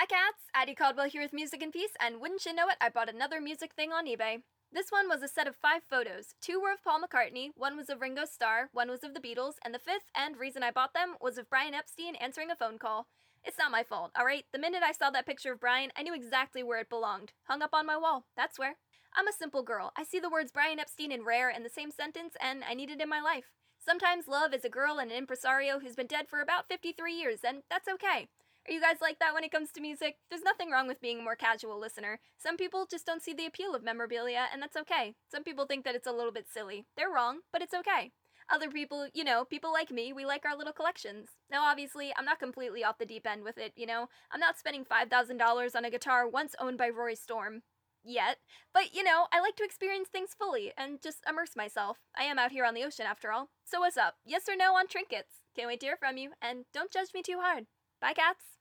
Hi cats! Addie Caldwell here with Music and Peace, and wouldn't you know it, I bought another music thing on eBay. This one was a set of five photos. Two were of Paul McCartney, one was of Ringo Starr, one was of the Beatles, and the fifth and reason I bought them was of Brian Epstein answering a phone call. It's not my fault, alright? The minute I saw that picture of Brian, I knew exactly where it belonged. Hung up on my wall, that's where. I'm a simple girl. I see the words Brian Epstein and Rare in the same sentence, and I need it in my life. Sometimes love is a girl and an impresario who's been dead for about 53 years, and that's okay. Are you guys like that when it comes to music? There's nothing wrong with being a more casual listener. Some people just don't see the appeal of memorabilia, and that's okay. Some people think that it's a little bit silly. They're wrong, but it's okay. Other people, you know, people like me, we like our little collections. Now, obviously, I'm not completely off the deep end with it, you know? I'm not spending $5,000 on a guitar once owned by Rory Storm. Yet. But, you know, I like to experience things fully and just immerse myself. I am out here on the ocean after all. So, what's up? Yes or no on trinkets? Can't wait to hear from you, and don't judge me too hard. Bye, cats!